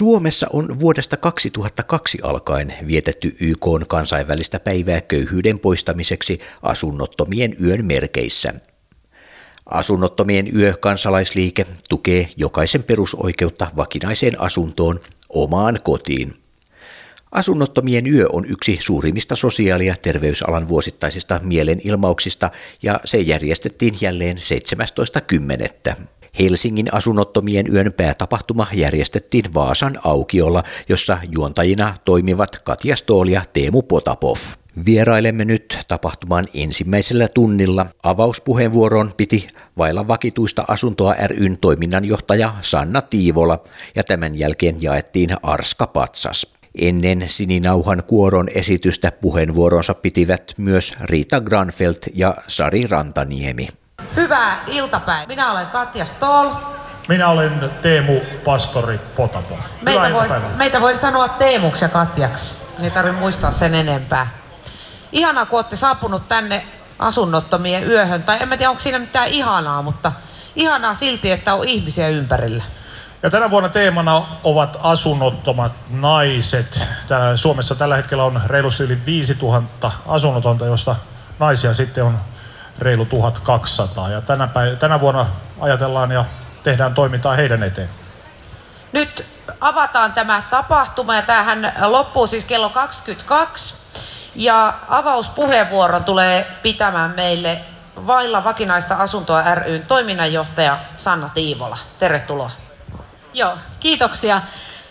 Suomessa on vuodesta 2002 alkaen vietetty YK kansainvälistä päivää köyhyyden poistamiseksi asunnottomien yön merkeissä. Asunnottomien yö kansalaisliike tukee jokaisen perusoikeutta vakinaiseen asuntoon omaan kotiin. Asunnottomien yö on yksi suurimmista sosiaali- ja terveysalan vuosittaisista mielenilmauksista ja se järjestettiin jälleen 17.10. Helsingin asunnottomien yön päätapahtuma järjestettiin Vaasan aukiolla, jossa juontajina toimivat Katja Stool ja Teemu Potapov. Vierailemme nyt tapahtuman ensimmäisellä tunnilla. Avauspuheenvuoron piti vailla vakituista asuntoa ryn toiminnanjohtaja Sanna Tiivola ja tämän jälkeen jaettiin Arska Patsas. Ennen Sininauhan kuoron esitystä puheenvuoronsa pitivät myös Riita Granfeld ja Sari Rantaniemi. Hyvää iltapäivää. Minä olen Katja Stoll. Minä olen Teemu Pastori Potapo. Meitä voi, meitä voi sanoa Teemuksi ja Katjaksi. Ei tarvitse muistaa sen enempää. Ihanaa, kun olette saapunut tänne asunnottomien yöhön. Tai en mä tiedä, onko siinä mitään ihanaa, mutta ihanaa silti, että on ihmisiä ympärillä. Ja tänä vuonna teemana ovat asunnottomat naiset. Täällä Suomessa tällä hetkellä on reilusti yli 5000 asunnotonta, josta naisia sitten on reilu 1200. Ja tänä, päivä, tänä vuonna ajatellaan ja tehdään toimintaa heidän eteen. Nyt avataan tämä tapahtuma ja tämähän loppuu siis kello 22. Ja avauspuheenvuoron tulee pitämään meille Vailla vakinaista asuntoa ryn toiminnanjohtaja Sanna Tiivola. Tervetuloa. Joo, kiitoksia.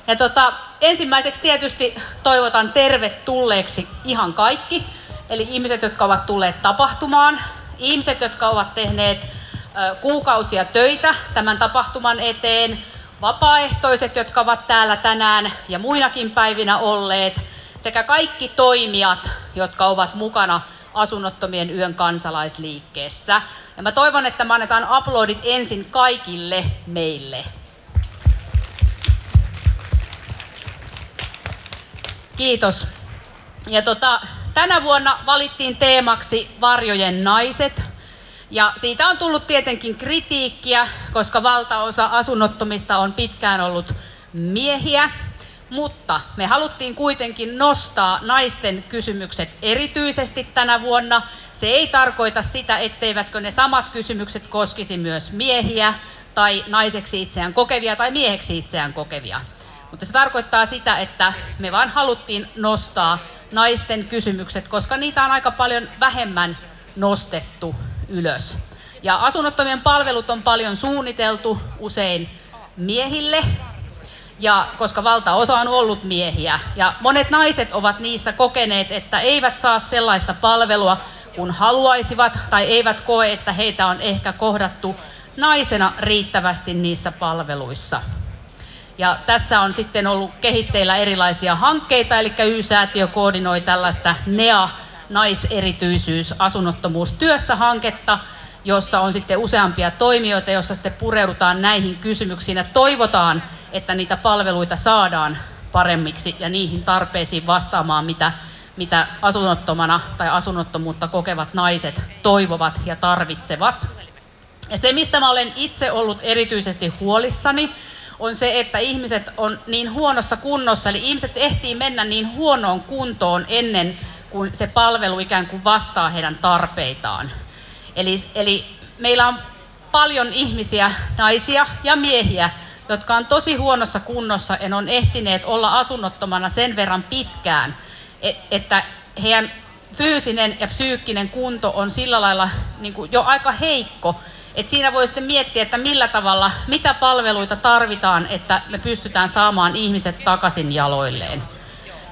Ja tota, ensimmäiseksi tietysti toivotan tervetulleeksi ihan kaikki. Eli ihmiset, jotka ovat tulleet tapahtumaan, ihmiset, jotka ovat tehneet kuukausia töitä tämän tapahtuman eteen, vapaaehtoiset, jotka ovat täällä tänään ja muinakin päivinä olleet, sekä kaikki toimijat, jotka ovat mukana asunnottomien yön kansalaisliikkeessä. Ja mä toivon, että me annetaan aplodit ensin kaikille meille. Kiitos. Ja tota, tänä vuonna valittiin teemaksi varjojen naiset. Ja siitä on tullut tietenkin kritiikkiä, koska valtaosa asunnottomista on pitkään ollut miehiä. Mutta me haluttiin kuitenkin nostaa naisten kysymykset erityisesti tänä vuonna. Se ei tarkoita sitä, etteivätkö ne samat kysymykset koskisi myös miehiä tai naiseksi itseään kokevia tai mieheksi itseään kokevia. Mutta se tarkoittaa sitä, että me vaan haluttiin nostaa naisten kysymykset, koska niitä on aika paljon vähemmän nostettu ylös. Ja asunnottomien palvelut on paljon suunniteltu usein miehille, ja koska valtaosa on ollut miehiä. Ja monet naiset ovat niissä kokeneet, että eivät saa sellaista palvelua kun haluaisivat, tai eivät koe, että heitä on ehkä kohdattu naisena riittävästi niissä palveluissa. Ja tässä on sitten ollut kehitteillä erilaisia hankkeita, eli Y-säätiö koordinoi tällaista NEA, naiserityisyys, asunnottomuustyössä hanketta, jossa on sitten useampia toimijoita, jossa sitten pureudutaan näihin kysymyksiin ja toivotaan, että niitä palveluita saadaan paremmiksi ja niihin tarpeisiin vastaamaan, mitä, mitä asunnottomana tai asunnottomuutta kokevat naiset toivovat ja tarvitsevat. Ja se, mistä mä olen itse ollut erityisesti huolissani, on se, että ihmiset on niin huonossa kunnossa, eli ihmiset ehtii mennä niin huonoon kuntoon ennen kuin se palvelu ikään kuin vastaa heidän tarpeitaan. Eli, eli meillä on paljon ihmisiä, naisia ja miehiä, jotka on tosi huonossa kunnossa ja on ehtineet olla asunnottomana sen verran pitkään, e, että heidän fyysinen ja psyykkinen kunto on sillä lailla niin kuin jo aika heikko, et siinä voi sitten miettiä, että millä tavalla, mitä palveluita tarvitaan, että me pystytään saamaan ihmiset takaisin jaloilleen.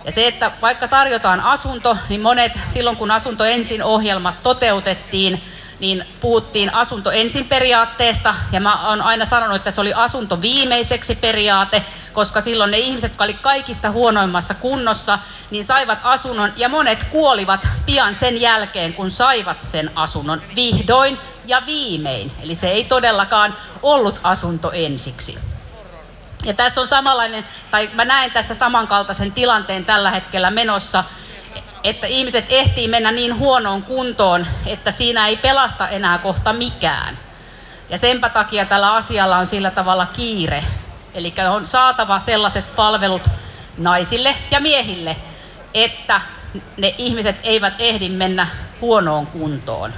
Ja se, että vaikka tarjotaan asunto, niin monet silloin kun asunto ensin ohjelmat toteutettiin, niin puhuttiin asunto ensin periaatteesta, ja mä oon aina sanonut, että se oli asunto viimeiseksi periaate, koska silloin ne ihmiset, jotka oli kaikista huonoimmassa kunnossa, niin saivat asunnon, ja monet kuolivat pian sen jälkeen, kun saivat sen asunnon vihdoin ja viimein. Eli se ei todellakaan ollut asunto ensiksi. Ja tässä on samanlainen, tai mä näen tässä samankaltaisen tilanteen tällä hetkellä menossa, että ihmiset ehtii mennä niin huonoon kuntoon, että siinä ei pelasta enää kohta mikään. Ja senpä takia tällä asialla on sillä tavalla kiire. Eli on saatava sellaiset palvelut naisille ja miehille, että ne ihmiset eivät ehdi mennä huonoon kuntoon.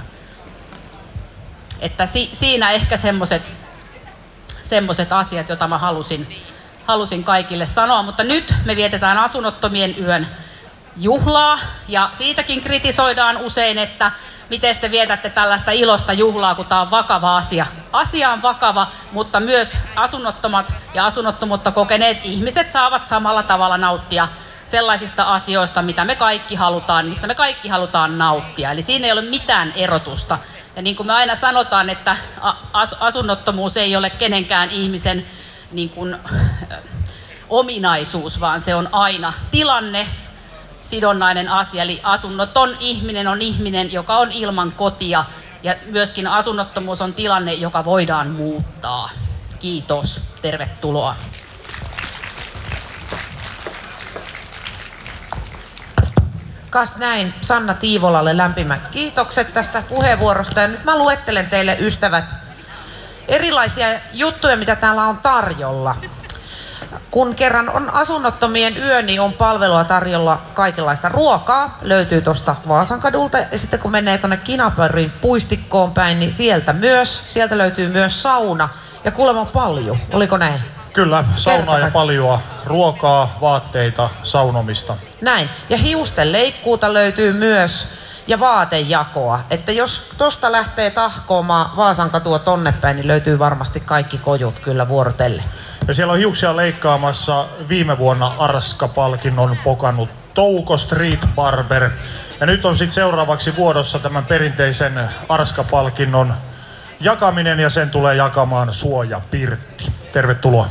Että si, siinä ehkä semmoiset semmoset asiat, joita mä halusin, halusin kaikille sanoa. Mutta nyt me vietetään asunnottomien yön juhlaa ja siitäkin kritisoidaan usein, että miten te vietätte tällaista ilosta juhlaa, kun tämä on vakava asia. Asia on vakava, mutta myös asunnottomat ja asunnottomuutta kokeneet ihmiset saavat samalla tavalla nauttia sellaisista asioista, mitä me kaikki halutaan, mistä me kaikki halutaan nauttia. Eli siinä ei ole mitään erotusta. Ja niin kuin me aina sanotaan, että asunnottomuus ei ole kenenkään ihmisen niin kuin, ominaisuus, vaan se on aina tilanne, sidonnainen asia. Eli asunnoton ihminen on ihminen, joka on ilman kotia. Ja myöskin asunnottomuus on tilanne, joka voidaan muuttaa. Kiitos. Tervetuloa. Kas näin Sanna Tiivolalle lämpimät kiitokset tästä puheenvuorosta. Ja nyt mä luettelen teille ystävät erilaisia juttuja, mitä täällä on tarjolla. Kun kerran on asunnottomien yö, niin on palvelua tarjolla kaikenlaista ruokaa. Löytyy tuosta Vaasankadulta. Ja sitten kun menee tuonne Kinaparin puistikkoon päin, niin sieltä myös. Sieltä löytyy myös sauna. Ja kuulemma paljon. Oliko näin? Kyllä, saunaa ja paljoa. Ruokaa, vaatteita, saunomista. Näin. Ja hiusten leikkuuta löytyy myös ja vaatejakoa. Että jos tosta lähtee tahkoamaan Vaasan katua tonne päin, niin löytyy varmasti kaikki kojut kyllä vuorotelle. Ja siellä on hiuksia leikkaamassa viime vuonna Arska-palkinnon pokannut Touko Street Barber. Ja nyt on sitten seuraavaksi vuodossa tämän perinteisen Arska-palkinnon jakaminen ja sen tulee jakamaan Suoja Pirtti. Tervetuloa.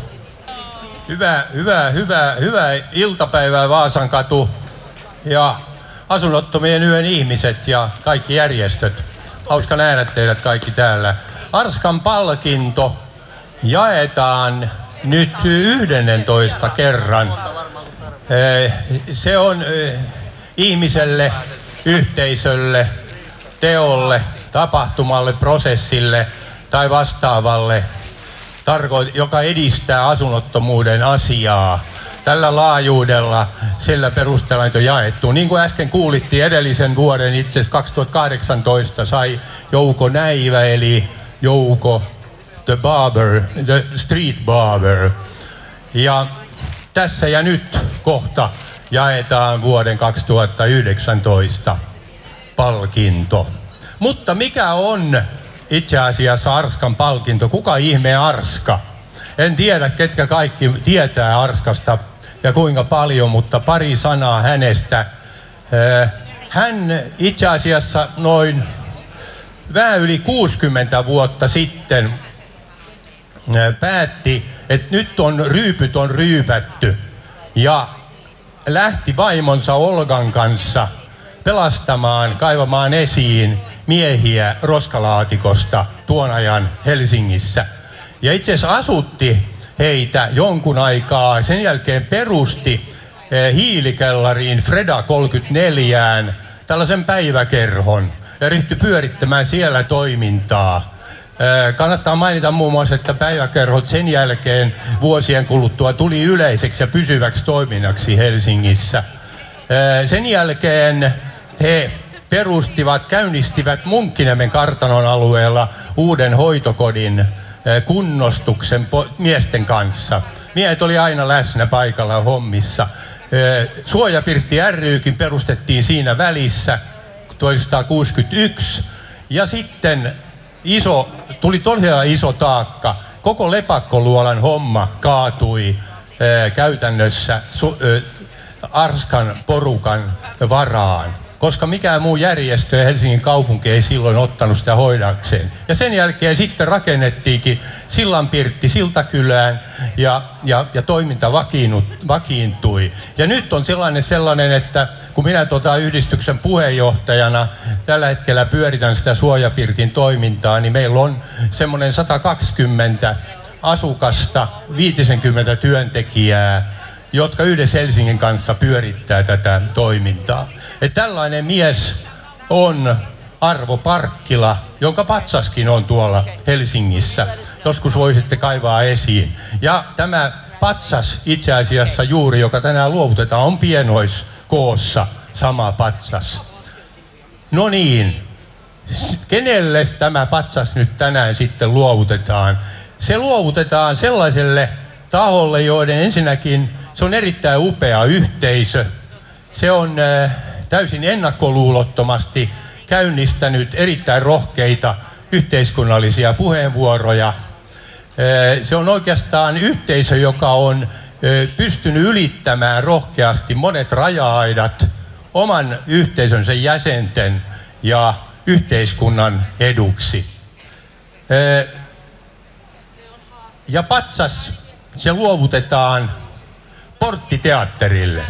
Hyvää, hyvää, hyvää, hyvää iltapäivää Vaasan katu ja asunnottomien yön ihmiset ja kaikki järjestöt. Hauska nähdä teidät kaikki täällä. Arskan palkinto jaetaan nyt 11 kerran. Eh, se on eh, ihmiselle, yhteisölle, teolle, tapahtumalle, prosessille tai vastaavalle, joka edistää asunnottomuuden asiaa. Tällä laajuudella, sillä perusteella on jaettu. Niin kuin äsken kuulittiin, edellisen vuoden, itse asiassa 2018, sai Jouko Näivä, eli Jouko The Barber, The Street Barber. Ja tässä ja nyt kohta jaetaan vuoden 2019 palkinto. Mutta mikä on itse asiassa Arskan palkinto? Kuka ihme Arska? En tiedä, ketkä kaikki tietää Arskasta ja kuinka paljon, mutta pari sanaa hänestä. Äh, hän itse asiassa noin vähän yli 60 vuotta sitten päätti, että nyt on ryypyt on ryypätty ja lähti vaimonsa Olgan kanssa pelastamaan, kaivamaan esiin miehiä roskalaatikosta tuon ajan Helsingissä. Ja itse asiassa asutti heitä jonkun aikaa. Sen jälkeen perusti hiilikellariin Freda 34 tällaisen päiväkerhon ja ryhtyi pyörittämään siellä toimintaa. Kannattaa mainita muun muassa, että päiväkerhot sen jälkeen vuosien kuluttua tuli yleiseksi ja pysyväksi toiminnaksi Helsingissä. Sen jälkeen he perustivat, käynnistivät Munkkiniemen kartanon alueella uuden hoitokodin kunnostuksen miesten kanssa. Miehet oli aina läsnä paikalla hommissa. Suojapirtti rykin perustettiin siinä välissä 1961 ja sitten iso, tuli todella iso taakka. Koko lepakkoluolan homma kaatui ää, käytännössä su, ää, Arskan porukan varaan koska mikään muu järjestö ja Helsingin kaupunki ei silloin ottanut sitä hoidakseen. Ja sen jälkeen sitten rakennettiinkin Sillanpirtti Siltakylään ja, ja, ja toiminta vakiinut, vakiintui. Ja nyt on sellainen sellainen, että kun minä tota yhdistyksen puheenjohtajana tällä hetkellä pyöritän sitä suojapirtin toimintaa, niin meillä on semmoinen 120 asukasta, 50 työntekijää, jotka yhdessä Helsingin kanssa pyörittää tätä toimintaa. Et tällainen mies on Arvo Parkkila, jonka patsaskin on tuolla Helsingissä. joskus voisitte kaivaa esiin. Ja tämä patsas itse asiassa juuri, joka tänään luovutetaan, on pienoiskoossa sama patsas. No niin, kenelle tämä patsas nyt tänään sitten luovutetaan? Se luovutetaan sellaiselle taholle, joiden ensinnäkin se on erittäin upea yhteisö. Se on äh, täysin ennakkoluulottomasti käynnistänyt erittäin rohkeita yhteiskunnallisia puheenvuoroja. Äh, se on oikeastaan yhteisö, joka on äh, pystynyt ylittämään rohkeasti monet raja-aidat oman yhteisönsä jäsenten ja yhteiskunnan eduksi. Ja patsas, se luovutetaan porttiteatterille.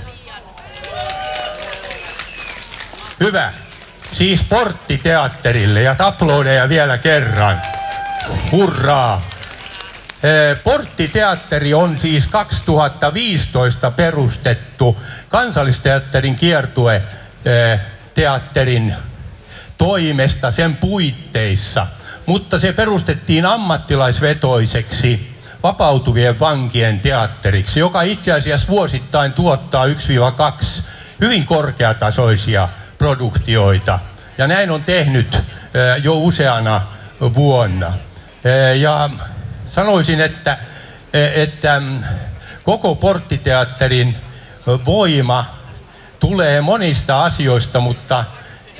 Hyvä. Siis porttiteatterille ja taploideja vielä kerran. Hurraa! Porttiteatteri on siis 2015 perustettu kansallisteatterin kiertue teatterin toimesta sen puitteissa, mutta se perustettiin ammattilaisvetoiseksi vapautuvien vankien teatteriksi, joka itse asiassa vuosittain tuottaa 1-2 hyvin korkeatasoisia produktioita. Ja näin on tehnyt jo useana vuonna. Ja sanoisin, että, että mm, koko porttiteatterin voima tulee monista asioista, mutta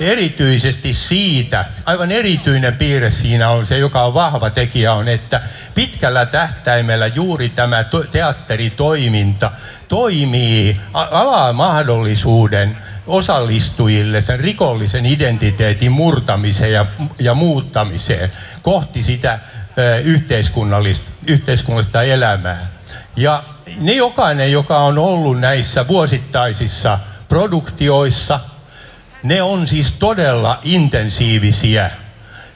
erityisesti siitä, aivan erityinen piirre siinä on se, joka on vahva tekijä, on, että pitkällä tähtäimellä juuri tämä teatteritoiminta toimii, avaa mahdollisuuden osallistujille sen rikollisen identiteetin murtamiseen ja, ja muuttamiseen kohti sitä yhteiskunnallista, yhteiskunnallista elämää. Ja ne jokainen, joka on ollut näissä vuosittaisissa produktioissa – ne on siis todella intensiivisiä,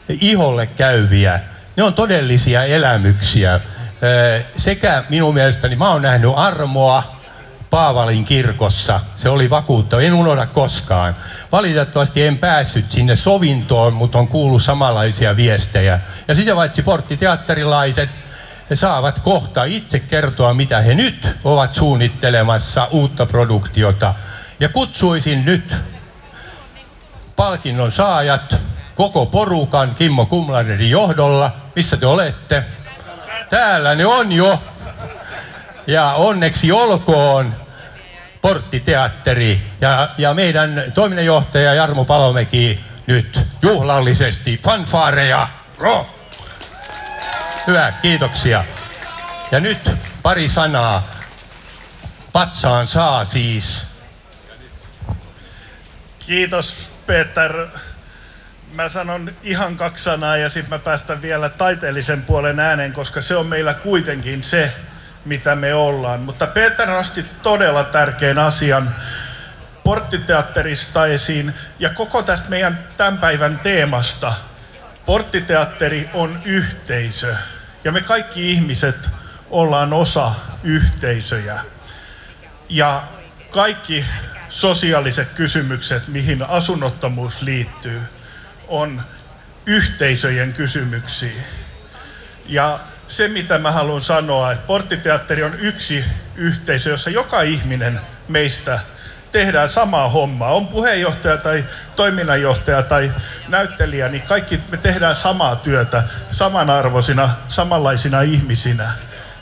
iholle käyviä. Ne on todellisia elämyksiä. Sekä minun mielestäni, mä oon nähnyt armoa Paavalin kirkossa. Se oli vakuuttava, en unohda koskaan. Valitettavasti en päässyt sinne sovintoon, mutta on kuullut samanlaisia viestejä. Ja sitä paitsi porttiteatterilaiset saavat kohta itse kertoa, mitä he nyt ovat suunnittelemassa uutta produktiota. Ja kutsuisin nyt palkinnon saajat koko porukan Kimmo Kumlanerin johdolla. Missä te olette? Täällä ne on jo. Ja onneksi olkoon Porttiteatteri ja, ja meidän toiminnanjohtaja Jarmo Palomäki nyt juhlallisesti fanfaareja. Ro! Hyvä, kiitoksia. Ja nyt pari sanaa. Patsaan saa siis. Kiitos Peter, mä sanon ihan kaksi sanaa ja sitten mä päästän vielä taiteellisen puolen ääneen, koska se on meillä kuitenkin se, mitä me ollaan. Mutta Peter nosti todella tärkeän asian porttiteatterista esiin ja koko tästä meidän tämän päivän teemasta. Porttiteatteri on yhteisö ja me kaikki ihmiset ollaan osa yhteisöjä. Ja kaikki sosiaaliset kysymykset, mihin asunnottomuus liittyy, on yhteisöjen kysymyksiä. Ja se, mitä mä haluan sanoa, että Porttiteatteri on yksi yhteisö, jossa joka ihminen meistä tehdään samaa hommaa. On puheenjohtaja tai toiminnanjohtaja tai näyttelijä, niin kaikki me tehdään samaa työtä samanarvoisina, samanlaisina ihmisinä.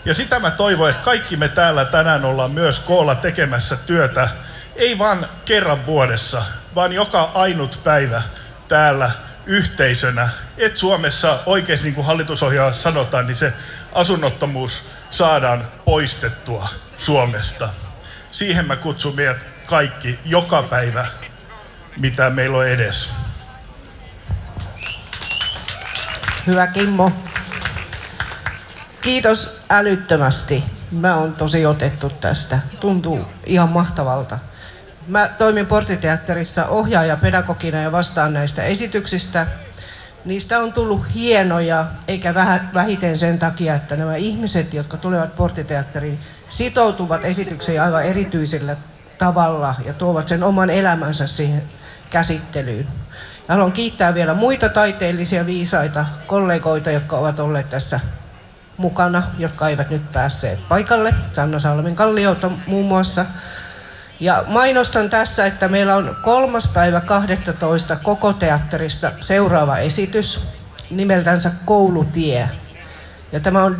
Ja sitä mä toivon, että kaikki me täällä tänään ollaan myös koolla tekemässä työtä ei vain kerran vuodessa, vaan joka ainut päivä täällä yhteisönä, että Suomessa oikein niin kuin hallitusohjelmassa sanotaan, niin se asunnottomuus saadaan poistettua Suomesta. Siihen mä kutsun meidät kaikki joka päivä, mitä meillä on edes. Hyvä Kimmo. Kiitos älyttömästi. Mä oon tosi otettu tästä. Tuntuu ihan mahtavalta. Mä toimin Portiteatterissa ohjaaja pedagogina ja vastaan näistä esityksistä. Niistä on tullut hienoja, eikä vähiten sen takia, että nämä ihmiset, jotka tulevat Portiteatteriin, sitoutuvat esitykseen aivan erityisellä tavalla ja tuovat sen oman elämänsä siihen käsittelyyn. Haluan kiittää vielä muita taiteellisia viisaita kollegoita, jotka ovat olleet tässä mukana, jotka eivät nyt päässeet paikalle. Sanna Salmen Kalliota muun muassa. Ja mainostan tässä, että meillä on kolmas päivä 12 koko teatterissa seuraava esitys nimeltänsä Koulutie. Ja tämä on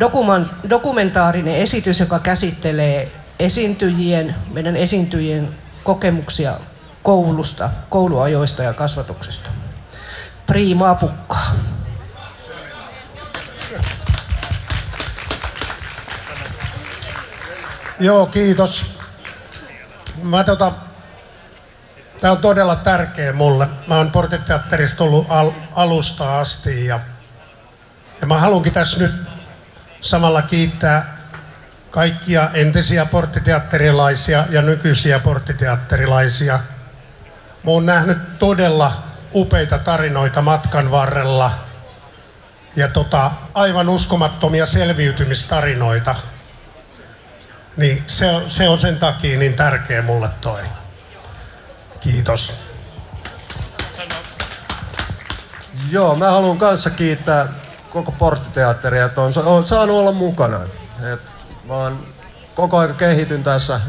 dokumentaarinen esitys, joka käsittelee esiintyjien, meidän esiintyjien kokemuksia koulusta, kouluajoista ja kasvatuksesta. Priimaa pukkaa. Joo, kiitos. Mä tota, Tämä on todella tärkeä mulle. Mä oon Portiteatterista ollut al- alusta asti ja, ja mä haluankin tässä nyt samalla kiittää kaikkia entisiä porttiteatterilaisia ja nykyisiä porttiteatterilaisia. Mä oon nähnyt todella upeita tarinoita matkan varrella ja tota, aivan uskomattomia selviytymistarinoita. Niin se, se on sen takia niin tärkeä mulle toi. Kiitos. Joo, mä haluan kanssa kiittää koko porttiteatteria, että on, on saanut olla mukana. Et vaan koko ajan kehityn tässä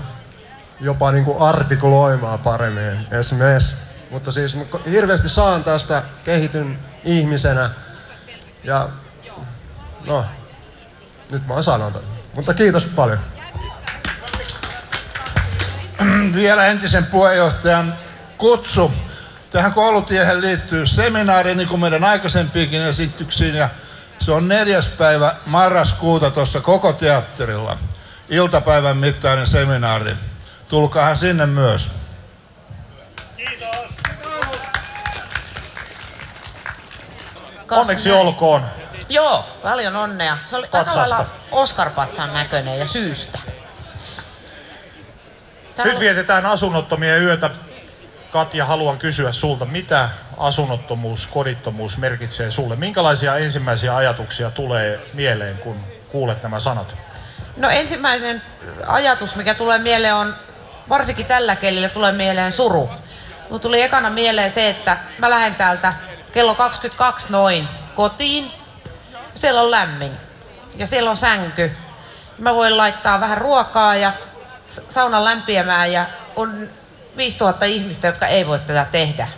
jopa niin kuin artikuloimaan paremmin esimerkiksi. Mutta siis hirveästi saan tästä, kehityn ihmisenä. Ja no, nyt mä oon sanonut. Mutta kiitos paljon. Vielä entisen puheenjohtajan kutsu. Tähän koulutiehen liittyy seminaari, niin kuin meidän aikaisempiinkin esityksiin, ja se on neljäs päivä marraskuuta tuossa koko teatterilla. Iltapäivän mittainen seminaari. Tulkaahan sinne myös. Kiitos. Onneksi olkoon. Joo, paljon onnea. Se oli aika lailla Oscar-patsan näköinen ja syystä. Nyt vietetään asunnottomien yötä. Katja, haluan kysyä sulta, mitä asunnottomuus, kodittomuus merkitsee sulle? Minkälaisia ensimmäisiä ajatuksia tulee mieleen, kun kuulet nämä sanat? No ensimmäinen ajatus, mikä tulee mieleen on, varsinkin tällä kelillä tulee mieleen suru. Mulla tuli ekana mieleen se, että mä lähden täältä kello 22 noin kotiin. Siellä on lämmin ja siellä on sänky. Mä voin laittaa vähän ruokaa ja saunan lämpiämään ja on 5000 ihmistä, jotka ei voi tätä tehdä.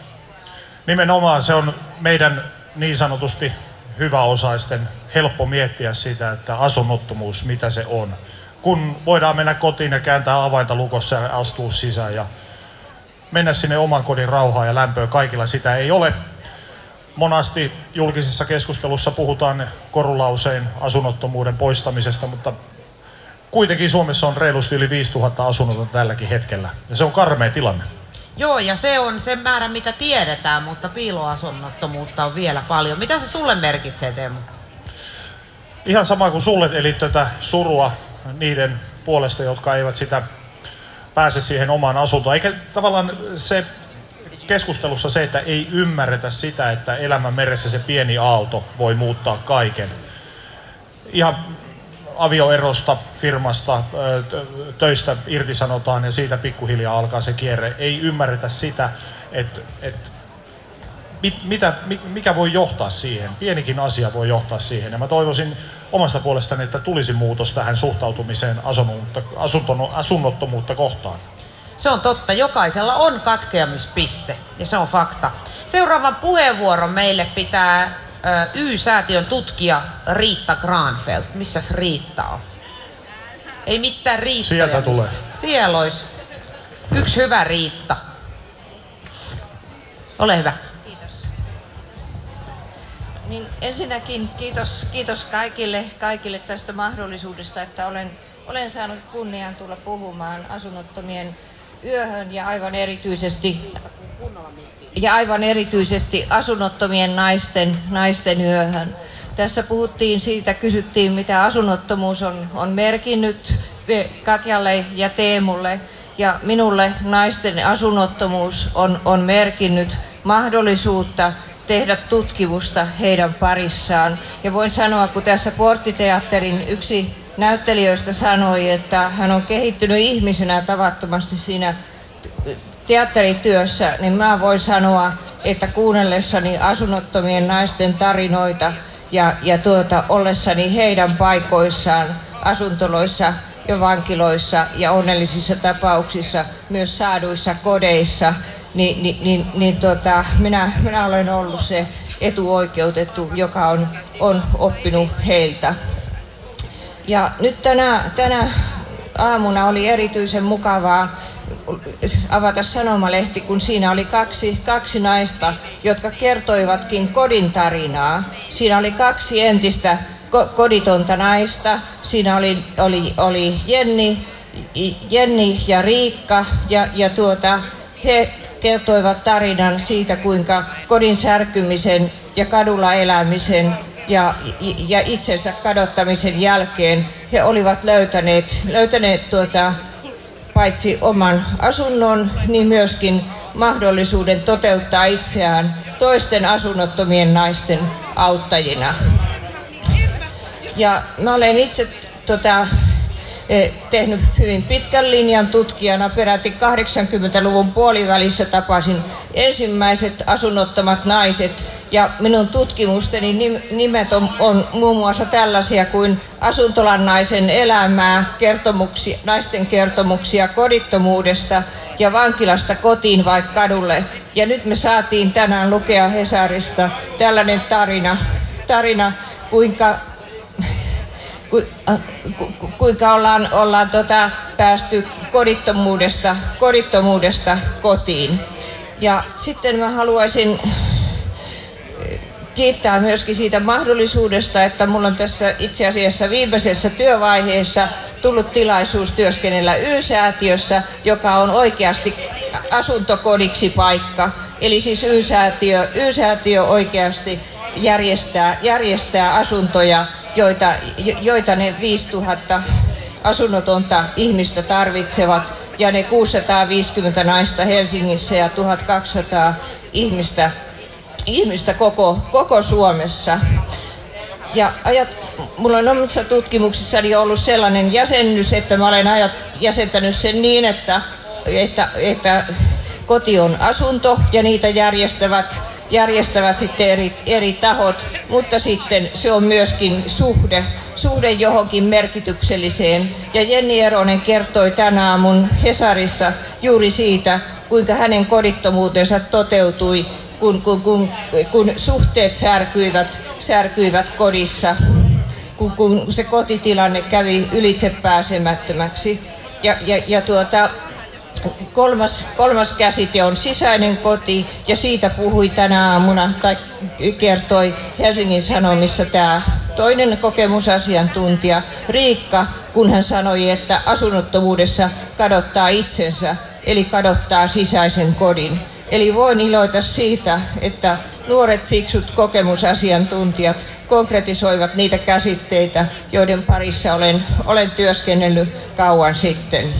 Nimenomaan se on meidän niin sanotusti hyväosaisten helppo miettiä sitä, että asunnottomuus, mitä se on. Kun voidaan mennä kotiin ja kääntää avainta lukossa ja astua sisään ja mennä sinne oman kodin rauhaan ja lämpöä, kaikilla sitä ei ole. Monasti julkisessa keskustelussa puhutaan korulausein asunnottomuuden poistamisesta, mutta kuitenkin Suomessa on reilusti yli 5000 asunnotonta tälläkin hetkellä. Ja se on karmea tilanne. Joo, ja se on se määrä, mitä tiedetään, mutta piiloasunnottomuutta on vielä paljon. Mitä se sulle merkitsee, Teemu? Ihan sama kuin sulle, eli tätä surua niiden puolesta, jotka eivät sitä pääse siihen omaan asuntoon. Eikä tavallaan se keskustelussa se, että ei ymmärretä sitä, että elämän meressä se pieni aalto voi muuttaa kaiken. Ihan avioerosta, firmasta, töistä irtisanotaan ja siitä pikkuhiljaa alkaa se kierre. Ei ymmärretä sitä, että, että mit, mitä, mikä voi johtaa siihen. Pienikin asia voi johtaa siihen. Ja mä toivoisin omasta puolestani, että tulisi muutos tähän suhtautumiseen asunnottomuutta kohtaan. Se on totta. Jokaisella on katkeamispiste ja se on fakta. Seuraavan puheenvuoron meille pitää Y-säätiön tutkija Riitta Granfeld. Missäs Riitta on? Ei mitään riittoja. Sieltä tulee. Siellä olisi yksi hyvä Riitta. Ole hyvä. Kiitos. Niin ensinnäkin kiitos, kiitos kaikille, kaikille tästä mahdollisuudesta, että olen, olen saanut kunnian tulla puhumaan asunnottomien yöhön ja aivan erityisesti ja aivan erityisesti asunnottomien naisten, naisten yöhön. Tässä puhuttiin siitä, kysyttiin mitä asunnottomuus on, on merkinnyt Katjalle ja Teemulle. Ja minulle naisten asunnottomuus on, on merkinnyt mahdollisuutta tehdä tutkimusta heidän parissaan. Ja voin sanoa, kun tässä Porttiteatterin yksi näyttelijöistä sanoi, että hän on kehittynyt ihmisenä tavattomasti siinä teatterityössä, niin mä voin sanoa, että kuunnellessani asunnottomien naisten tarinoita ja, ja tuota, ollessani heidän paikoissaan asuntoloissa ja vankiloissa ja onnellisissa tapauksissa myös saaduissa kodeissa, niin, niin, niin, niin tota, minä, minä olen ollut se etuoikeutettu, joka on, on oppinut heiltä. Ja nyt tänä, tänä aamuna oli erityisen mukavaa avata sanomalehti, kun siinä oli kaksi, kaksi naista, jotka kertoivatkin kodin tarinaa. Siinä oli kaksi entistä koditonta naista. Siinä oli, oli, oli Jenni, Jenni ja Riikka ja, ja tuota, he kertoivat tarinan siitä, kuinka kodin särkymisen ja kadulla elämisen ja, ja itsensä kadottamisen jälkeen he olivat löytäneet, löytäneet tuota, paitsi oman asunnon, niin myöskin mahdollisuuden toteuttaa itseään toisten asunnottomien naisten auttajina. Ja mä olen itse tota, eh, tehnyt hyvin pitkän linjan tutkijana. Peräti 80-luvun puolivälissä tapasin ensimmäiset asunnottomat naiset. Ja minun tutkimusteni nimet on, on muun muassa tällaisia kuin asuntolan naisen elämää, kertomuksia, naisten kertomuksia kodittomuudesta ja vankilasta kotiin vai kadulle. Ja nyt me saatiin tänään lukea Hesarista tällainen tarina, tarina kuinka ku, äh, ku, kuinka ollaan, ollaan tota, päästy kodittomuudesta, kodittomuudesta kotiin. Ja sitten mä haluaisin kiittää myöskin siitä mahdollisuudesta, että mulla on tässä itse asiassa viimeisessä työvaiheessa tullut tilaisuus työskennellä Y-säätiössä, joka on oikeasti asuntokodiksi paikka. Eli siis Y-säätiö, Y-säätiö oikeasti järjestää, järjestää asuntoja joita, joita ne 5000 asunnotonta ihmistä tarvitsevat ja ne 650 naista Helsingissä ja 1200 ihmistä, ihmistä koko, koko Suomessa. Ja ajat, mulla on omissa tutkimuksissani ollut sellainen jäsennys, että mä olen ajat, jäsentänyt sen niin, että, että, että koti on asunto ja niitä järjestävät järjestävät sitten eri, eri tahot, mutta sitten se on myöskin suhde, suhde johonkin merkitykselliseen. Ja Jenni Eronen kertoi tänä aamun Hesarissa juuri siitä, kuinka hänen kodittomuutensa toteutui, kun, kun, kun, kun suhteet särkyivät, särkyivät kodissa, kun, kun se kotitilanne kävi ylitse pääsemättömäksi. Ja, ja, ja tuota, kolmas, kolmas käsite on sisäinen koti ja siitä puhui tänä aamuna tai kertoi Helsingin Sanomissa tämä toinen kokemusasiantuntija Riikka, kun hän sanoi, että asunnottomuudessa kadottaa itsensä, eli kadottaa sisäisen kodin. Eli voin iloita siitä, että nuoret fiksut kokemusasiantuntijat konkretisoivat niitä käsitteitä, joiden parissa olen, olen työskennellyt kauan sitten.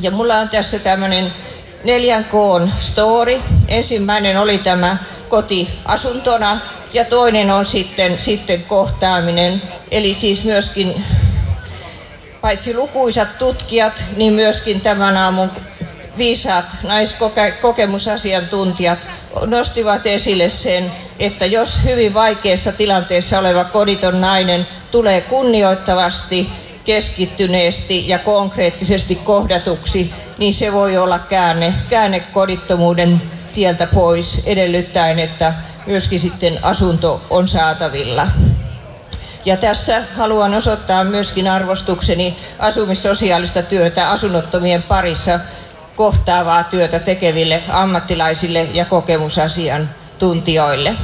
Ja mulla on tässä tämmöinen neljän koon story. Ensimmäinen oli tämä koti asuntona ja toinen on sitten, sitten kohtaaminen. Eli siis myöskin paitsi lukuisat tutkijat, niin myöskin tämän aamun viisaat naiskokemusasiantuntijat nostivat esille sen, että jos hyvin vaikeassa tilanteessa oleva koditon nainen tulee kunnioittavasti keskittyneesti ja konkreettisesti kohdatuksi, niin se voi olla käänne, käänne kodittomuuden tieltä pois edellyttäen, että myöskin sitten asunto on saatavilla. Ja tässä haluan osoittaa myöskin arvostukseni asumissosiaalista työtä asunnottomien parissa kohtaavaa työtä tekeville ammattilaisille ja kokemusasiantuntijoille.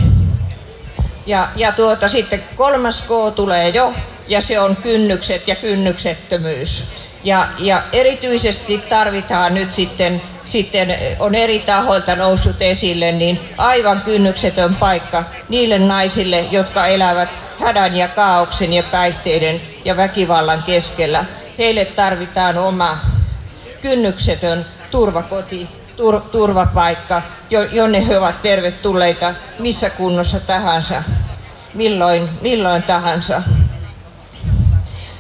Ja, ja tuota, sitten kolmas K tulee jo ja se on kynnykset ja kynnyksettömyys. Ja, ja erityisesti tarvitaan nyt sitten, sitten on eri tahoilta noussut esille, niin aivan kynnyksetön paikka niille naisille, jotka elävät hädän ja kaauksen ja päihteiden ja väkivallan keskellä. Heille tarvitaan oma kynnyksetön turvakoti, tur, turvapaikka, jonne he ovat tervetulleita missä kunnossa tahansa, milloin, milloin tahansa.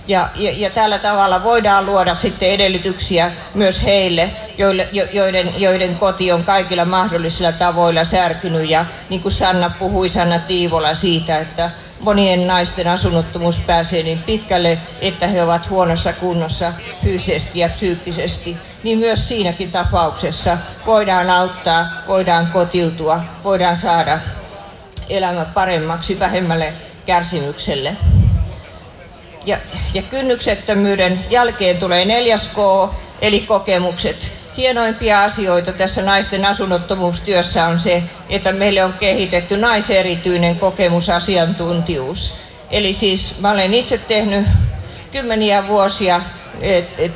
Ja, ja, ja tällä tavalla voidaan luoda sitten edellytyksiä myös heille, joille, jo, joiden, joiden koti on kaikilla mahdollisilla tavoilla särkynyt. Ja niin kuin Sanna puhui, Sanna Tiivola siitä, että monien naisten asunnottomuus pääsee niin pitkälle, että he ovat huonossa kunnossa fyysisesti ja psyykkisesti, niin myös siinäkin tapauksessa voidaan auttaa, voidaan kotiutua, voidaan saada elämä paremmaksi vähemmälle kärsimykselle. Ja, ja kynnyksettömyyden jälkeen tulee neljäs K, eli kokemukset. Hienoimpia asioita tässä naisten asunnottomuustyössä on se, että meille on kehitetty naiserityinen kokemusasiantuntijuus. Eli siis mä olen itse tehnyt kymmeniä vuosia, et, et,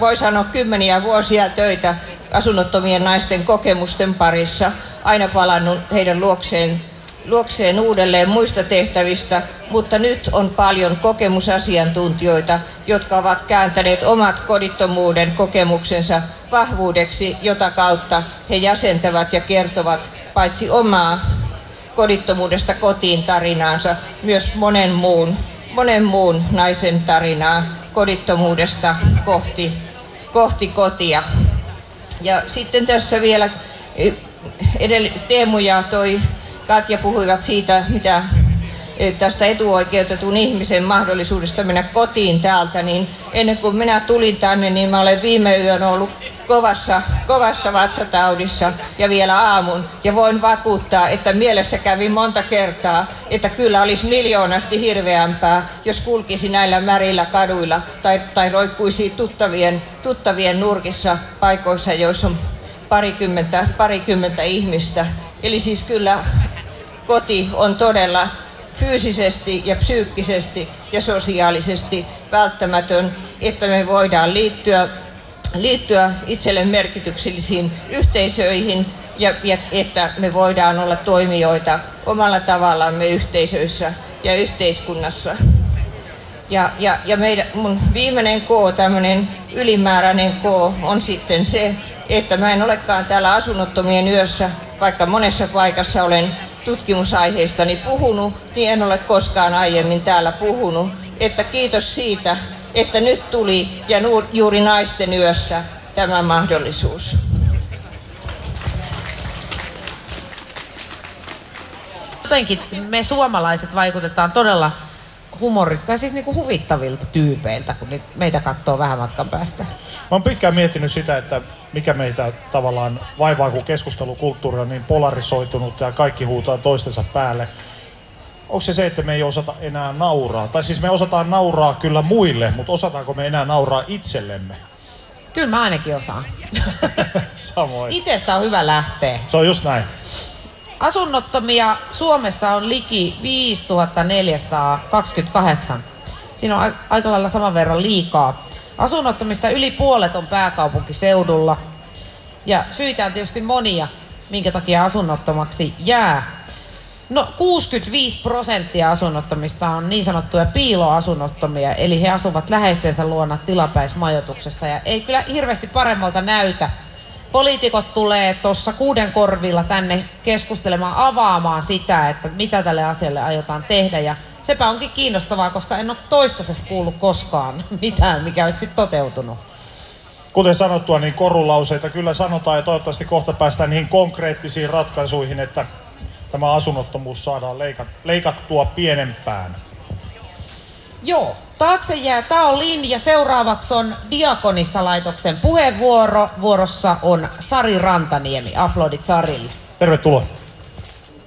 voi sanoa kymmeniä vuosia töitä asunnottomien naisten kokemusten parissa, aina palannut heidän luokseen luokseen uudelleen muista tehtävistä, mutta nyt on paljon kokemusasiantuntijoita, jotka ovat kääntäneet omat kodittomuuden kokemuksensa vahvuudeksi, jota kautta he jäsentävät ja kertovat paitsi omaa kodittomuudesta kotiin tarinaansa, myös monen muun, monen muun naisen tarinaa kodittomuudesta kohti, kohti kotia. Ja sitten tässä vielä eh, edell- Teemu ja toi Katja puhuivat siitä, mitä tästä etuoikeutetun ihmisen mahdollisuudesta mennä kotiin täältä, niin ennen kuin minä tulin tänne, niin mä olen viime yön ollut kovassa, kovassa vatsataudissa ja vielä aamun. Ja voin vakuuttaa, että mielessä kävi monta kertaa, että kyllä olisi miljoonasti hirveämpää, jos kulkisi näillä märillä kaduilla tai, tai roikkuisi tuttavien, tuttavien nurkissa paikoissa, joissa on parikymmentä, parikymmentä ihmistä. Eli siis kyllä koti on todella fyysisesti ja psyykkisesti ja sosiaalisesti välttämätön, että me voidaan liittyä, liittyä itselle merkityksellisiin yhteisöihin ja, ja että me voidaan olla toimijoita omalla tavallamme yhteisöissä ja yhteiskunnassa. Ja, ja, ja meidän, mun viimeinen K, tämmöinen ylimääräinen K, on sitten se, että mä en olekaan täällä asunnottomien yössä, vaikka monessa paikassa olen tutkimusaiheistani puhunut, niin en ole koskaan aiemmin täällä puhunut. Että kiitos siitä, että nyt tuli ja juuri naisten yössä tämä mahdollisuus. Jotenkin me suomalaiset vaikutetaan todella humorit, tai siis niinku huvittavilta tyypeiltä, kun meitä katsoo vähän matkan päästä. Mä oon pitkään miettinyt sitä, että mikä meitä tavallaan vaivaa, kun keskustelukulttuuri on niin polarisoitunut ja kaikki huutaa toistensa päälle. Onko se se, että me ei osata enää nauraa? Tai siis me osataan nauraa kyllä muille, mutta osataanko me enää nauraa itsellemme? Kyllä mä ainakin osaan. Samoin. Itestä on hyvä lähteä. Se on just näin. Asunnottomia Suomessa on liki 5428. Siinä on aika lailla saman verran liikaa. Asunnottomista yli puolet on pääkaupunkiseudulla. Ja syitä on tietysti monia, minkä takia asunnottomaksi jää. No 65 prosenttia asunnottomista on niin sanottuja piiloasunnottomia, eli he asuvat läheistensä luona tilapäismajoituksessa ja ei kyllä hirveästi paremmalta näytä poliitikot tulee tuossa kuuden korvilla tänne keskustelemaan, avaamaan sitä, että mitä tälle asialle aiotaan tehdä. Ja sepä onkin kiinnostavaa, koska en ole toistaiseksi kuullut koskaan mitään, mikä olisi sitten toteutunut. Kuten sanottua, niin korulauseita kyllä sanotaan ja toivottavasti kohta päästään niihin konkreettisiin ratkaisuihin, että tämä asunnottomuus saadaan leikattua pienempään. Joo, taakse jää Tao Lin ja seuraavaksi on Diakonissa-laitoksen puheenvuoro. Vuorossa on Sari Rantaniemi. Aplodit Sarille. Tervetuloa.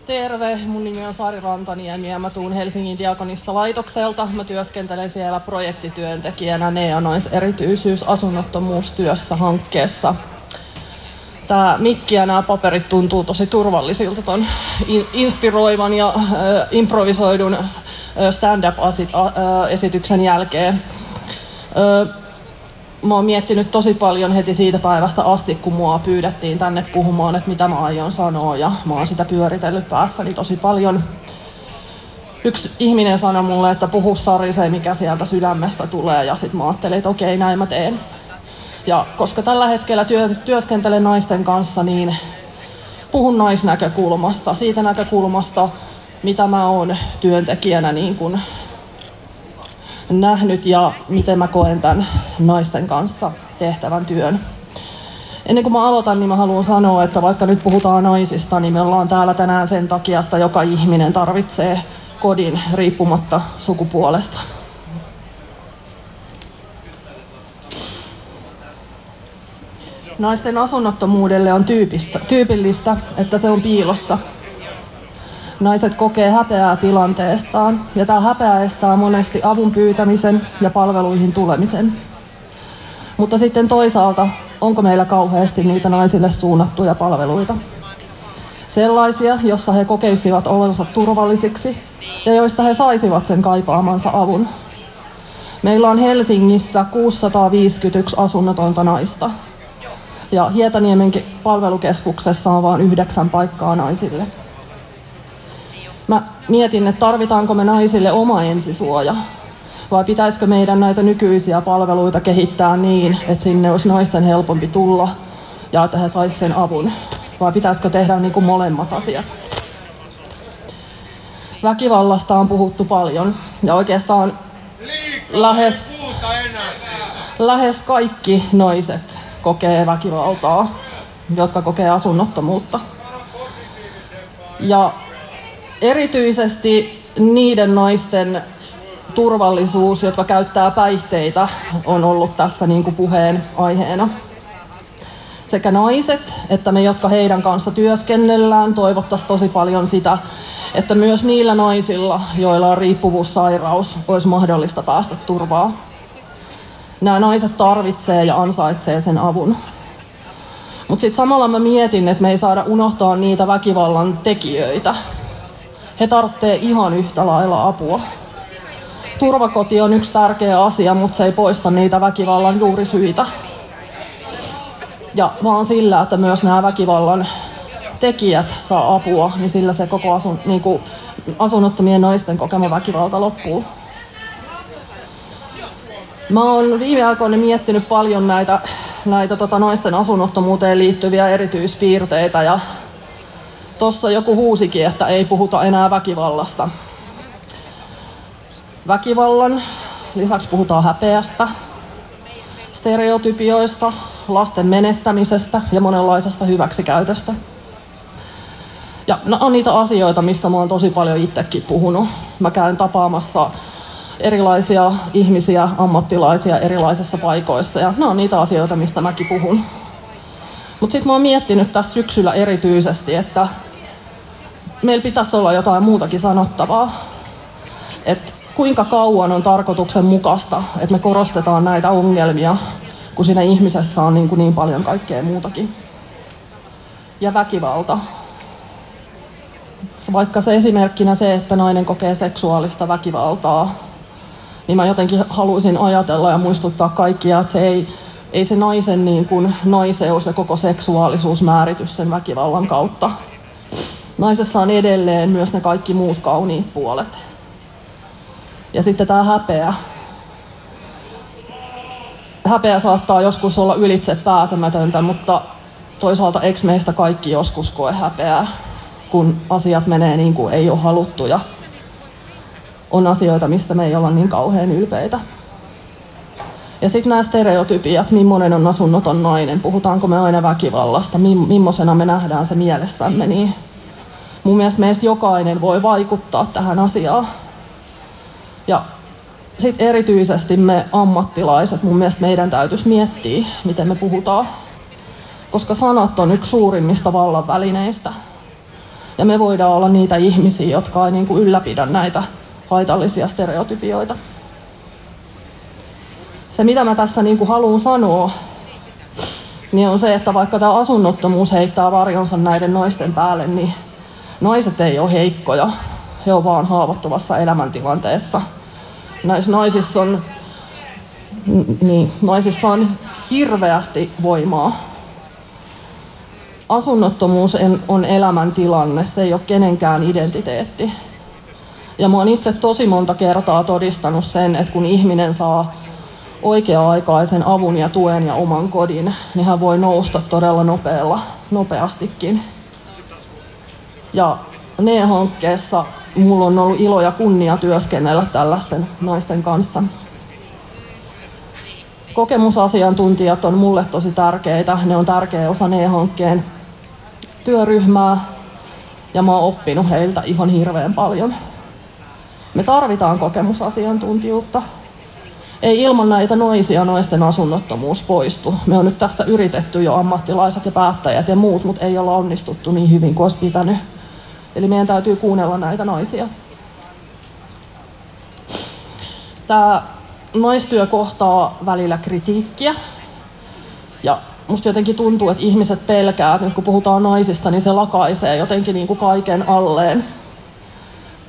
Terve, mun nimi on Sari Rantaniemi ja mä tuun Helsingin Diakonissa-laitokselta. Mä työskentelen siellä projektityöntekijänä NEA erityisyys asunnottomuustyössä hankkeessa. Tämä mikki ja nämä paperit tuntuu tosi turvallisilta ton inspiroivan ja äh, improvisoidun stand-up-esityksen jälkeen. Mä oon miettinyt tosi paljon heti siitä päivästä asti, kun mua pyydettiin tänne puhumaan, että mitä mä aion sanoa, ja mä oon sitä pyöritellyt päässäni tosi paljon. Yksi ihminen sanoi mulle, että puhu Sari se, mikä sieltä sydämestä tulee, ja sitten mä ajattelin, että okei, näin mä teen. Ja koska tällä hetkellä työ, työskentelen naisten kanssa, niin puhun naisnäkökulmasta, siitä näkökulmasta, mitä mä oon työntekijänä niin kuin nähnyt ja miten mä koen tämän naisten kanssa tehtävän työn. Ennen kuin mä aloitan, niin mä haluan sanoa, että vaikka nyt puhutaan naisista, niin me ollaan täällä tänään sen takia, että joka ihminen tarvitsee kodin riippumatta sukupuolesta. Naisten asunnottomuudelle on tyypistä, tyypillistä, että se on piilossa. Naiset kokee häpeää tilanteestaan ja tämä häpeä estää monesti avun pyytämisen ja palveluihin tulemisen. Mutta sitten toisaalta, onko meillä kauheasti niitä naisille suunnattuja palveluita? Sellaisia, jossa he kokeisivat olonsa turvallisiksi ja joista he saisivat sen kaipaamansa avun. Meillä on Helsingissä 651 asunnotonta naista. Ja Hietaniemen palvelukeskuksessa on vain yhdeksän paikkaa naisille. Mä mietin, että tarvitaanko me naisille oma ensisuoja vai pitäisikö meidän näitä nykyisiä palveluita kehittää niin, että sinne olisi naisten helpompi tulla ja että he saisivat sen avun? Vai pitäisikö tehdä niin kuin molemmat asiat? Väkivallasta on puhuttu paljon ja oikeastaan lähes, lähes kaikki naiset kokee väkivaltaa, jotka kokee asunnottomuutta. Ja erityisesti niiden naisten turvallisuus, jotka käyttää päihteitä, on ollut tässä niin kuin puheen aiheena. Sekä naiset että me, jotka heidän kanssa työskennellään, toivottaisiin tosi paljon sitä, että myös niillä naisilla, joilla on riippuvuussairaus, olisi mahdollista päästä turvaa. Nämä naiset tarvitsee ja ansaitsee sen avun. Mutta sitten samalla mä mietin, että me ei saada unohtaa niitä väkivallan tekijöitä. He tarvitsee ihan yhtä lailla apua turvakoti on yksi tärkeä asia, mutta se ei poista niitä väkivallan juurisyitä. Ja vaan sillä, että myös nämä väkivallan tekijät saa apua, niin sillä se koko asun, niin kuin asunnottomien naisten kokema väkivalta loppuu. Mä oon viime aikoina miettinyt paljon näitä, näitä tota naisten asunnottomuuteen liittyviä erityispiirteitä ja tuossa joku huusikin, että ei puhuta enää väkivallasta väkivallan, lisäksi puhutaan häpeästä, stereotypioista, lasten menettämisestä ja monenlaisesta hyväksikäytöstä. Ja ne on niitä asioita, mistä mä oon tosi paljon itsekin puhunut. Mä käyn tapaamassa erilaisia ihmisiä, ammattilaisia erilaisissa paikoissa ja ne on niitä asioita, mistä mäkin puhun. Mutta sitten mä oon miettinyt tässä syksyllä erityisesti, että meillä pitäisi olla jotain muutakin sanottavaa. Että kuinka kauan on tarkoituksenmukaista, että me korostetaan näitä ongelmia, kun siinä ihmisessä on niin, kuin niin paljon kaikkea muutakin. Ja väkivalta. Vaikka se esimerkkinä se, että nainen kokee seksuaalista väkivaltaa, niin mä jotenkin haluaisin ajatella ja muistuttaa kaikkia, että se ei, ei se naisen niin kuin naiseus ja koko seksuaalisuus määritys sen väkivallan kautta. Naisessa on edelleen myös ne kaikki muut kauniit puolet. Ja sitten tämä häpeä. Häpeä saattaa joskus olla ylitse pääsemätöntä, mutta toisaalta eikö meistä kaikki joskus koe häpeää, kun asiat menee niin kuin ei ole haluttu ja asioita, mistä me ei olla niin kauhean ylpeitä. Ja sitten nämä stereotypiat, millainen on asunnoton nainen, puhutaanko me aina väkivallasta, millaisena me nähdään se mielessämme, niin mun mielestä meistä jokainen voi vaikuttaa tähän asiaan. Ja sitten erityisesti me ammattilaiset, mun mielestä meidän täytyisi miettiä, miten me puhutaan. Koska sanat on yksi suurimmista vallan välineistä. Ja me voidaan olla niitä ihmisiä, jotka ei niin kuin ylläpidä näitä haitallisia stereotypioita. Se, mitä mä tässä niin kuin haluan sanoa, niin on se, että vaikka tämä asunnottomuus heittää varjonsa näiden naisten päälle, niin naiset ei ole heikkoja, he ovat vaan haavoittuvassa elämäntilanteessa. Näissä naisissa on, niin, naisissa on hirveästi voimaa. Asunnottomuus on elämäntilanne, se ei ole kenenkään identiteetti. Ja mä oon itse tosi monta kertaa todistanut sen, että kun ihminen saa oikea-aikaisen avun ja tuen ja oman kodin, niin hän voi nousta todella nopealla, nopeastikin. Ja NE-hankkeessa mulla on ollut ilo ja kunnia työskennellä tällaisten naisten kanssa. Kokemusasiantuntijat on mulle tosi tärkeitä. Ne on tärkeä osa NE-hankkeen työryhmää ja mä oon oppinut heiltä ihan hirveän paljon. Me tarvitaan kokemusasiantuntijuutta. Ei ilman näitä naisia naisten asunnottomuus poistu. Me on nyt tässä yritetty jo ammattilaiset ja päättäjät ja muut, mutta ei olla onnistuttu niin hyvin kuin olisi pitänyt. Eli meidän täytyy kuunnella näitä naisia. Tämä naistyö kohtaa välillä kritiikkiä. Ja musta jotenkin tuntuu, että ihmiset pelkää, että nyt kun puhutaan naisista, niin se lakaisee jotenkin niin kuin kaiken alleen.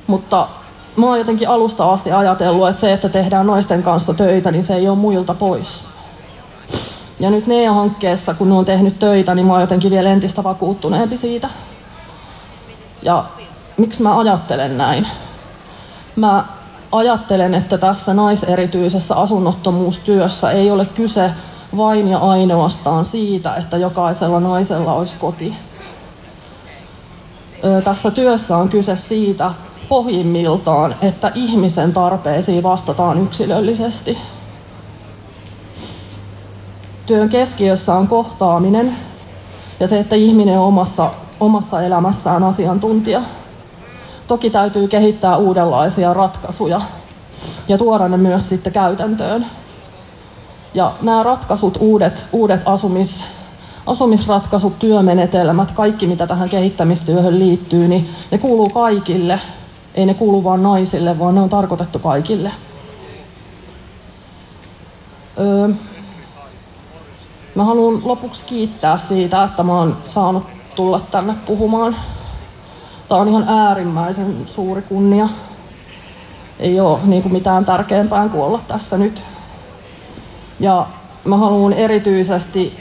Mutta mä oon jotenkin alusta asti ajatellut, että se, että tehdään naisten kanssa töitä, niin se ei ole muilta pois. Ja nyt NEA-hankkeessa, kun ne on tehnyt töitä, niin mä oon jotenkin vielä entistä vakuuttuneempi siitä. Ja miksi mä ajattelen näin? Mä ajattelen, että tässä naiserityisessä asunnottomuustyössä ei ole kyse vain ja ainoastaan siitä, että jokaisella naisella olisi koti. Tässä työssä on kyse siitä pohjimmiltaan, että ihmisen tarpeisiin vastataan yksilöllisesti. Työn keskiössä on kohtaaminen ja se, että ihminen on omassa, omassa elämässään asiantuntija. Toki täytyy kehittää uudenlaisia ratkaisuja ja tuoda ne myös sitten käytäntöön. Ja nämä ratkaisut, uudet, uudet asumis, asumisratkaisut, työmenetelmät, kaikki mitä tähän kehittämistyöhön liittyy, niin ne kuuluu kaikille. Ei ne kuulu vain naisille, vaan ne on tarkoitettu kaikille. Öö, mä haluan lopuksi kiittää siitä, että mä oon saanut tulla tänne puhumaan. Tämä on ihan äärimmäisen suuri kunnia. Ei ole niin kuin mitään tärkeämpää kuin olla tässä nyt. Ja mä haluan erityisesti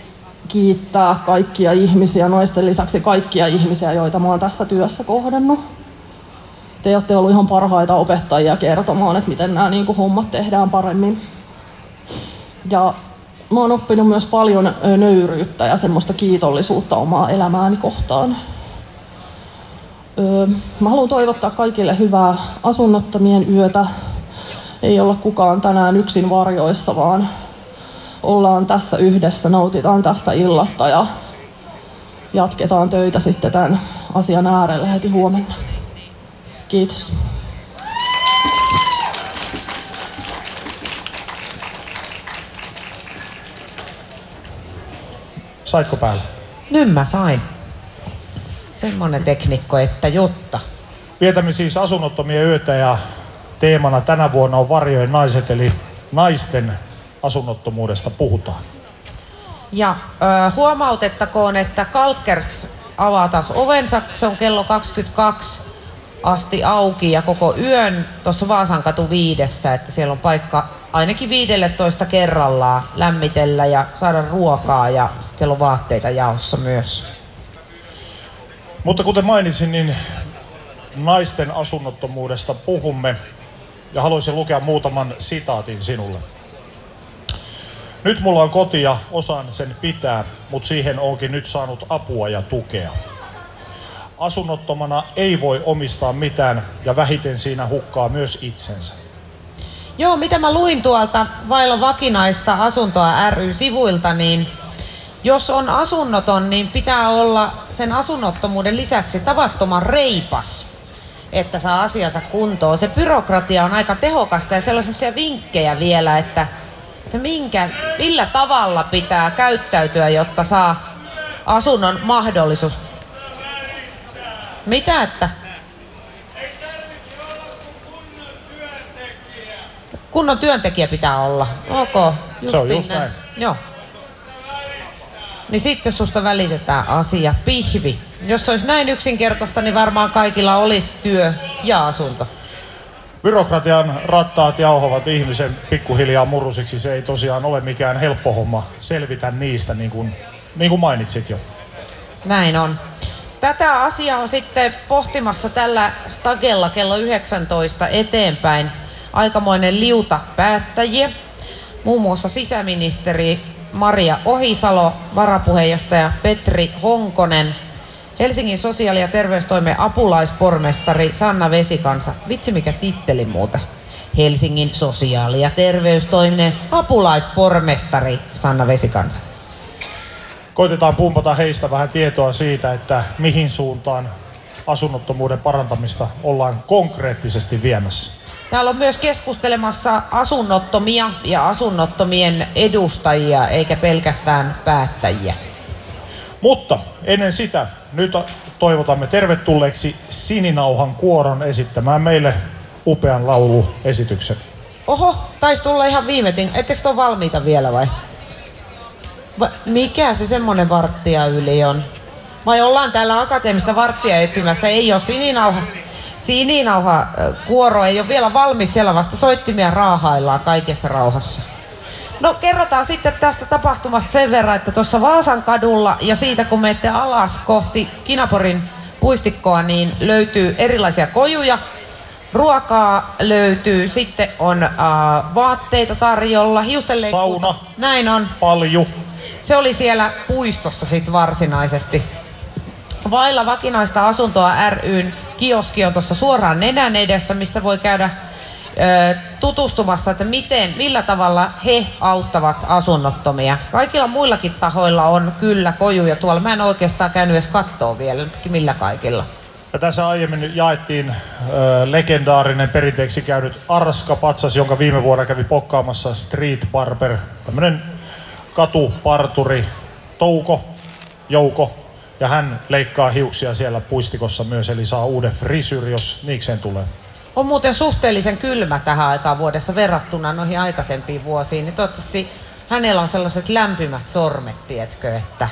kiittää kaikkia ihmisiä, naisten lisäksi kaikkia ihmisiä, joita mä oon tässä työssä kohdannut. Te olette ollut ihan parhaita opettajia kertomaan, että miten nämä niin kuin hommat tehdään paremmin. Ja mä oon oppinut myös paljon nöyryyttä ja semmoista kiitollisuutta omaa elämääni kohtaan. Mä haluan toivottaa kaikille hyvää asunnottomien yötä. Ei olla kukaan tänään yksin varjoissa, vaan ollaan tässä yhdessä, nautitaan tästä illasta ja jatketaan töitä sitten tämän asian äärelle heti huomenna. Kiitos. Saitko päällä? Nyt mä sain. Semmonen teknikko, että jotta. Vietämme siis asunnottomia yötä ja teemana tänä vuonna on varjojen naiset eli naisten asunnottomuudesta puhutaan. Ja äh, huomautettakoon, että Kalkers avaa taas ovensa. Se on kello 22 asti auki ja koko yön tuossa Vaasankatu viidessä, että siellä on paikka ainakin 15 kerrallaan lämmitellä ja saada ruokaa ja sitten on vaatteita jaossa myös. Mutta kuten mainitsin, niin naisten asunnottomuudesta puhumme ja haluaisin lukea muutaman sitaatin sinulle. Nyt mulla on koti ja osaan sen pitää, mutta siihen onkin nyt saanut apua ja tukea. Asunnottomana ei voi omistaa mitään ja vähiten siinä hukkaa myös itsensä. Joo, mitä mä luin tuolta Vailla vakinaista asuntoa ry-sivuilta, niin jos on asunnoton, niin pitää olla sen asunnottomuuden lisäksi tavattoman reipas, että saa asiansa kuntoon. Se byrokratia on aika tehokasta ja siellä on sellaisia vinkkejä vielä, että, että minkä, millä tavalla pitää käyttäytyä, jotta saa asunnon mahdollisuus. Mitä että? Kunnon työntekijä pitää olla. Ok. Se on just näin. Joo. Niin sitten susta välitetään asia. Pihvi. Jos olisi näin yksinkertaista, niin varmaan kaikilla olisi työ ja asunto. Byrokratian rattaat jauhovat ihmisen pikkuhiljaa murusiksi. Se ei tosiaan ole mikään helppo homma selvitä niistä, niin kuin, niin kuin mainitsit jo. Näin on. Tätä asiaa on sitten pohtimassa tällä stagella kello 19 eteenpäin aikamoinen liuta päättäjiä. Muun muassa sisäministeri Maria Ohisalo, varapuheenjohtaja Petri Honkonen, Helsingin sosiaali- ja terveystoimen apulaispormestari Sanna Vesikansa. Vitsi mikä titteli muuta. Helsingin sosiaali- ja terveystoimen apulaispormestari Sanna Vesikansa. Koitetaan pumpata heistä vähän tietoa siitä, että mihin suuntaan asunnottomuuden parantamista ollaan konkreettisesti viemässä. Täällä on myös keskustelemassa asunnottomia ja asunnottomien edustajia, eikä pelkästään päättäjiä. Mutta ennen sitä nyt toivotamme tervetulleeksi Sininauhan kuoron esittämään meille upean lauluesityksen. Oho, taisi tulla ihan viimetin. Ettekö te ole valmiita vielä vai? Mikä se semmonen varttia yli on? Vai ollaan täällä akateemista varttia etsimässä? Ei ole sininauha. Sininauha kuoro ei ole vielä valmis, siellä vasta soittimia raahaillaan kaikessa rauhassa. No kerrotaan sitten tästä tapahtumasta sen verran, että tuossa Vaasan kadulla ja siitä kun menette alas kohti Kinaporin puistikkoa, niin löytyy erilaisia kojuja. Ruokaa löytyy, sitten on äh, vaatteita tarjolla, hiustenleikkuuta. Sauna. Näin on. Palju. Se oli siellä puistossa sitten varsinaisesti. Vailla vakinaista asuntoa ryn kioski on tuossa suoraan nenän edessä, mistä voi käydä ö, tutustumassa, että miten, millä tavalla he auttavat asunnottomia. Kaikilla muillakin tahoilla on kyllä kojuja tuolla. Mä en oikeastaan käynyt edes kattoa vielä, millä kaikilla. Ja tässä aiemmin jaettiin ö, legendaarinen perinteeksi käynyt Arska patsas, jonka viime vuonna kävi pokkaamassa Street Barber, tämmönen katuparturi Touko, Jouko, ja hän leikkaa hiuksia siellä puistikossa myös, eli saa uuden frisyr, jos niikseen tulee. On muuten suhteellisen kylmä tähän aikaan vuodessa verrattuna noihin aikaisempiin vuosiin, niin toivottavasti hänellä on sellaiset lämpimät sormet, tiedätkö, että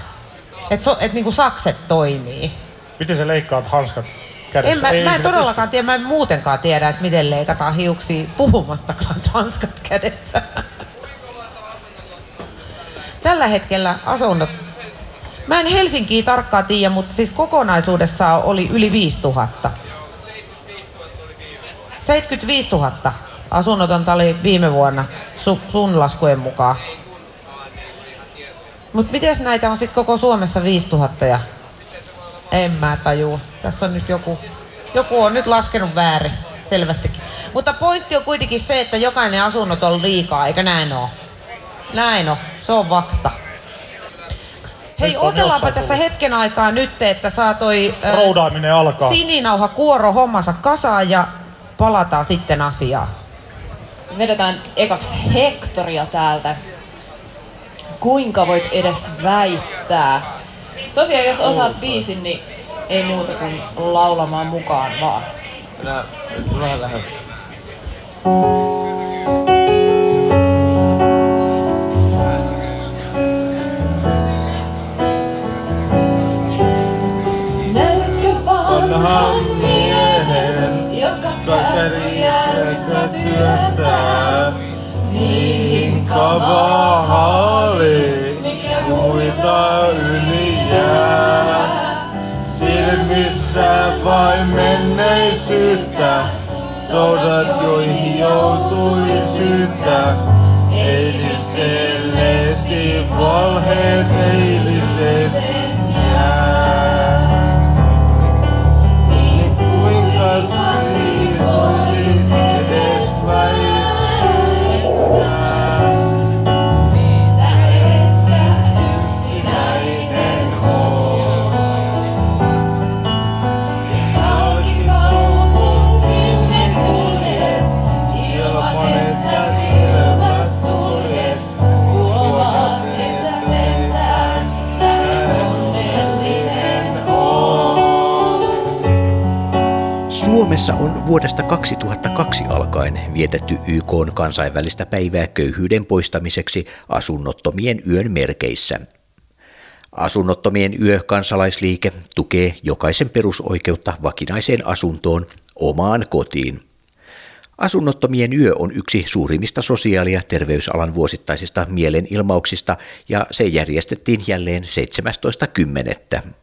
et, so, et niinku sakset toimii. Miten sä leikkaat hanskat En, kädessä? mä, mä en todellakaan tiedä, mä en muutenkaan tiedä, että miten leikataan hiuksia puhumattakaan hanskat kädessä. Tällä hetkellä asunnot, mä en Helsinkiä tarkkaan tiedä, mutta siis kokonaisuudessaan oli yli 5000. 75 000 asunnotonta oli viime vuonna su, sun laskujen mukaan. Mutta miten näitä on sitten koko Suomessa 5000 ja en mä tajua. Tässä on nyt joku, joku on nyt laskenut väärin selvästikin. Mutta pointti on kuitenkin se, että jokainen asunnot on liikaa, eikä näin ole. Näin on, se on fakta. Hei, otellaanpa tässä tullut. hetken aikaa nyt, että saa toi Roudaaminen alkaa. sininauha kuoro hommansa kasaan ja palataan sitten asiaan. Vedetään ekaksi Hektoria täältä. Kuinka voit edes väittää? Tosiaan, jos osaat biisin, niin ei muuta kuin laulamaan mukaan vaan. Nyt vähän lähellä. Kärjessä työntää. Niin kavaali, muita yli jää. Silmissä vain menneisyyttä, sodat joihin joutui syyttä. Eiliselle valheet eilisesti Suomessa on vuodesta 2002 alkaen vietetty YK kansainvälistä päivää köyhyyden poistamiseksi asunnottomien yön merkeissä. Asunnottomien yö kansalaisliike tukee jokaisen perusoikeutta vakinaiseen asuntoon omaan kotiin. Asunnottomien yö on yksi suurimmista sosiaali- ja terveysalan vuosittaisista mielenilmauksista ja se järjestettiin jälleen 17.10.